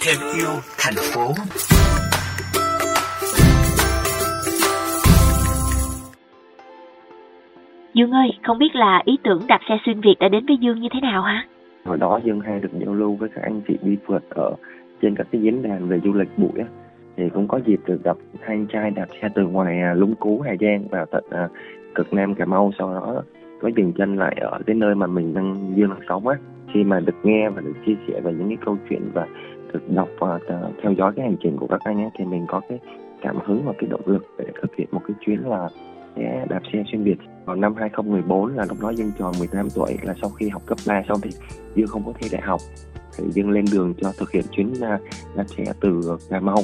thêm yêu thành phố Dương ơi, không biết là ý tưởng đạp xe xuyên Việt đã đến với Dương như thế nào hả? Hồi đó Dương hay được giao lưu với các anh chị đi phượt ở trên các cái diễn đàn về du lịch bụi á thì cũng có dịp được gặp hai anh trai đạp xe từ ngoài à, Lũng Cú Hà Giang vào tận à, cực Nam Cà Mau sau đó có dừng chân lại ở cái nơi mà mình đang Dương đang sống á. Khi mà được nghe và được chia sẻ về những cái câu chuyện và được đọc và theo dõi cái hành trình của các anh ấy thì mình có cái cảm hứng và cái động lực để thực hiện một cái chuyến là sẽ đạp xe xuyên Việt. Vào năm 2014 là lúc đó Dương tròn 18 tuổi, là sau khi học cấp 3 xong thì Dương không có thi đại học. Thì Dương lên đường cho thực hiện chuyến đạp xe từ Cà Mau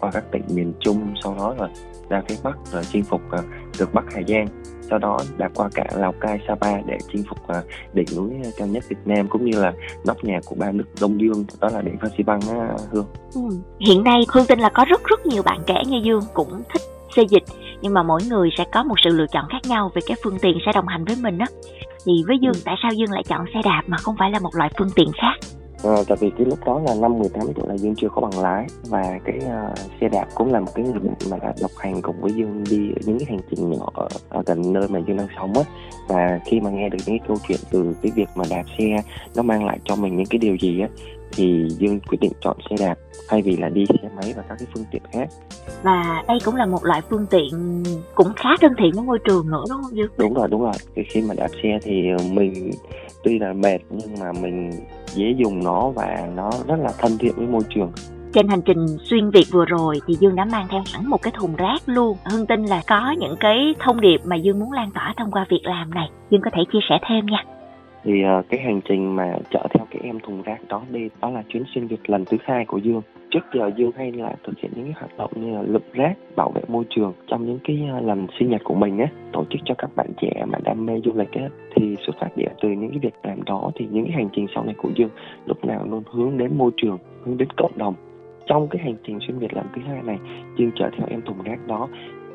qua các tỉnh miền Trung, sau đó là ra phía Bắc, rồi chinh phục à, được Bắc Hà Giang sau đó đã qua cả Lào Cai, Sapa để chinh phục uh, đỉnh núi cao nhất Việt Nam cũng như là nóc nhà của ba nước Đông Dương đó là đỉnh Phan Xi Păng uh, Hương. Ừ. Hiện nay Hương tin là có rất rất nhiều bạn trẻ như Dương cũng thích xe dịch nhưng mà mỗi người sẽ có một sự lựa chọn khác nhau về cái phương tiện sẽ đồng hành với mình á thì với Dương ừ. tại sao Dương lại chọn xe đạp mà không phải là một loại phương tiện khác À, tại vì cái lúc đó là năm 18 tuổi là Dương chưa có bằng lái và cái uh, xe đạp cũng là một cái người mà đã độc hành cùng với Dương đi những cái hành trình nhỏ ở, ở gần nơi mà Dương đang sống á. Và khi mà nghe được những cái câu chuyện từ cái việc mà đạp xe nó mang lại cho mình những cái điều gì á thì Dương quyết định chọn xe đạp thay vì là đi xe máy và các cái phương tiện khác. Và đây cũng là một loại phương tiện cũng khá thân thiện với môi trường nữa đúng không Dương? Đúng rồi, đúng rồi. Cái khi mà đạp xe thì mình tuy là mệt nhưng mà mình dễ dùng nó và nó rất là thân thiện với môi trường trên hành trình xuyên Việt vừa rồi thì Dương đã mang theo hẳn một cái thùng rác luôn. Hương tin là có những cái thông điệp mà Dương muốn lan tỏa thông qua việc làm này. Dương có thể chia sẻ thêm nha thì uh, cái hành trình mà chở theo cái em thùng rác đó đi đó là chuyến xuyên việt lần thứ hai của dương. Trước giờ dương hay là thực hiện những cái hoạt động như là lụm rác bảo vệ môi trường trong những cái uh, lần sinh nhật của mình á tổ chức cho các bạn trẻ mà đam mê du lịch á thì xuất phát điểm từ những cái việc làm đó thì những cái hành trình sau này của dương lúc nào luôn hướng đến môi trường hướng đến cộng đồng. Trong cái hành trình xuyên việt lần thứ hai này dương chở theo em thùng rác đó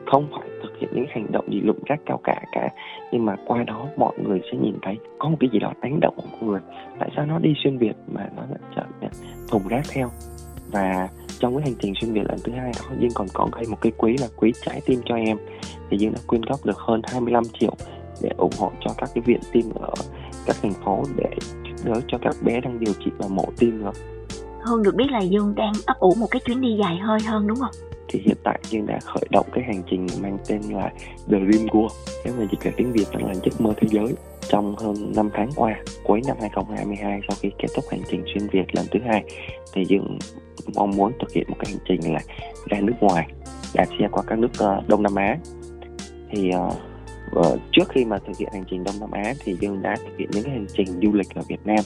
không phải thực hiện những hành động gì lụng rác cao cả cả. Nhưng mà qua đó mọi người sẽ nhìn thấy có một cái gì đó đánh động của người. Tại sao nó đi xuyên việt mà nó lại chở thùng rác theo? Và trong cái hành trình xuyên việt lần thứ hai đó dương còn có gây một cái quý là quý trái tim cho em. Thì dương đã quyên góp được hơn 25 triệu để ủng hộ cho các cái viện tim ở các thành phố để giúp đỡ cho các bé đang điều trị và mổ tim nữa hơn được biết là Dương đang ấp ủ một cái chuyến đi dài hơi hơn đúng không? thì hiện tại Dương đã khởi động cái hành trình mang tên là The Dream World nếu mà dịch ra tiếng Việt là giấc mơ thế giới trong hơn 5 tháng qua cuối năm 2022 sau khi kết thúc hành trình xuyên Việt lần thứ hai thì Dương mong muốn thực hiện một cái hành trình là ra nước ngoài đạp xe qua các nước ờ, Đông Nam Á thì uh, trước khi mà thực hiện hành trình Đông Nam Á thì Dương đã thực hiện những cái hành trình du lịch ở Việt Nam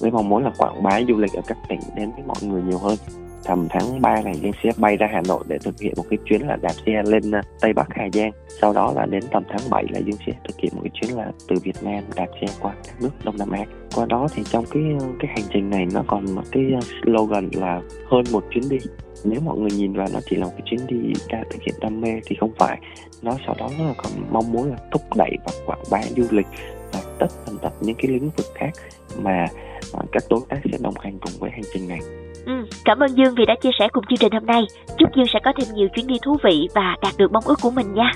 với mong muốn là quảng bá du lịch ở các tỉnh đến với mọi người nhiều hơn tầm tháng 3 này Dương sẽ bay ra Hà Nội để thực hiện một cái chuyến là đạp xe lên ờ, Tây Bắc Hà Giang. Sau đó là đến tầm tháng 7 là Dương sẽ thực hiện một cái chuyến là từ Việt Nam đạp xe qua các nước Đông Nam Á. Qua đó thì trong cái ờ, cái hành trình này nó còn một cái ờ, slogan là hơn một chuyến đi nếu mọi người nhìn vào nó chỉ là một cái chuyến đi ra thực hiện đam mê thì không phải. Nó sau đó nó còn mong muốn là thúc đẩy và quảng bá du lịch và tất tần tật những cái lĩnh vực khác mà các đối tác sẽ đồng hành cùng với hành trình này. Ừ, cảm ơn Dương vì đã chia sẻ cùng chương trình hôm nay. Chúc Dương sẽ có thêm nhiều chuyến đi thú vị và đạt được mong ước của mình nha.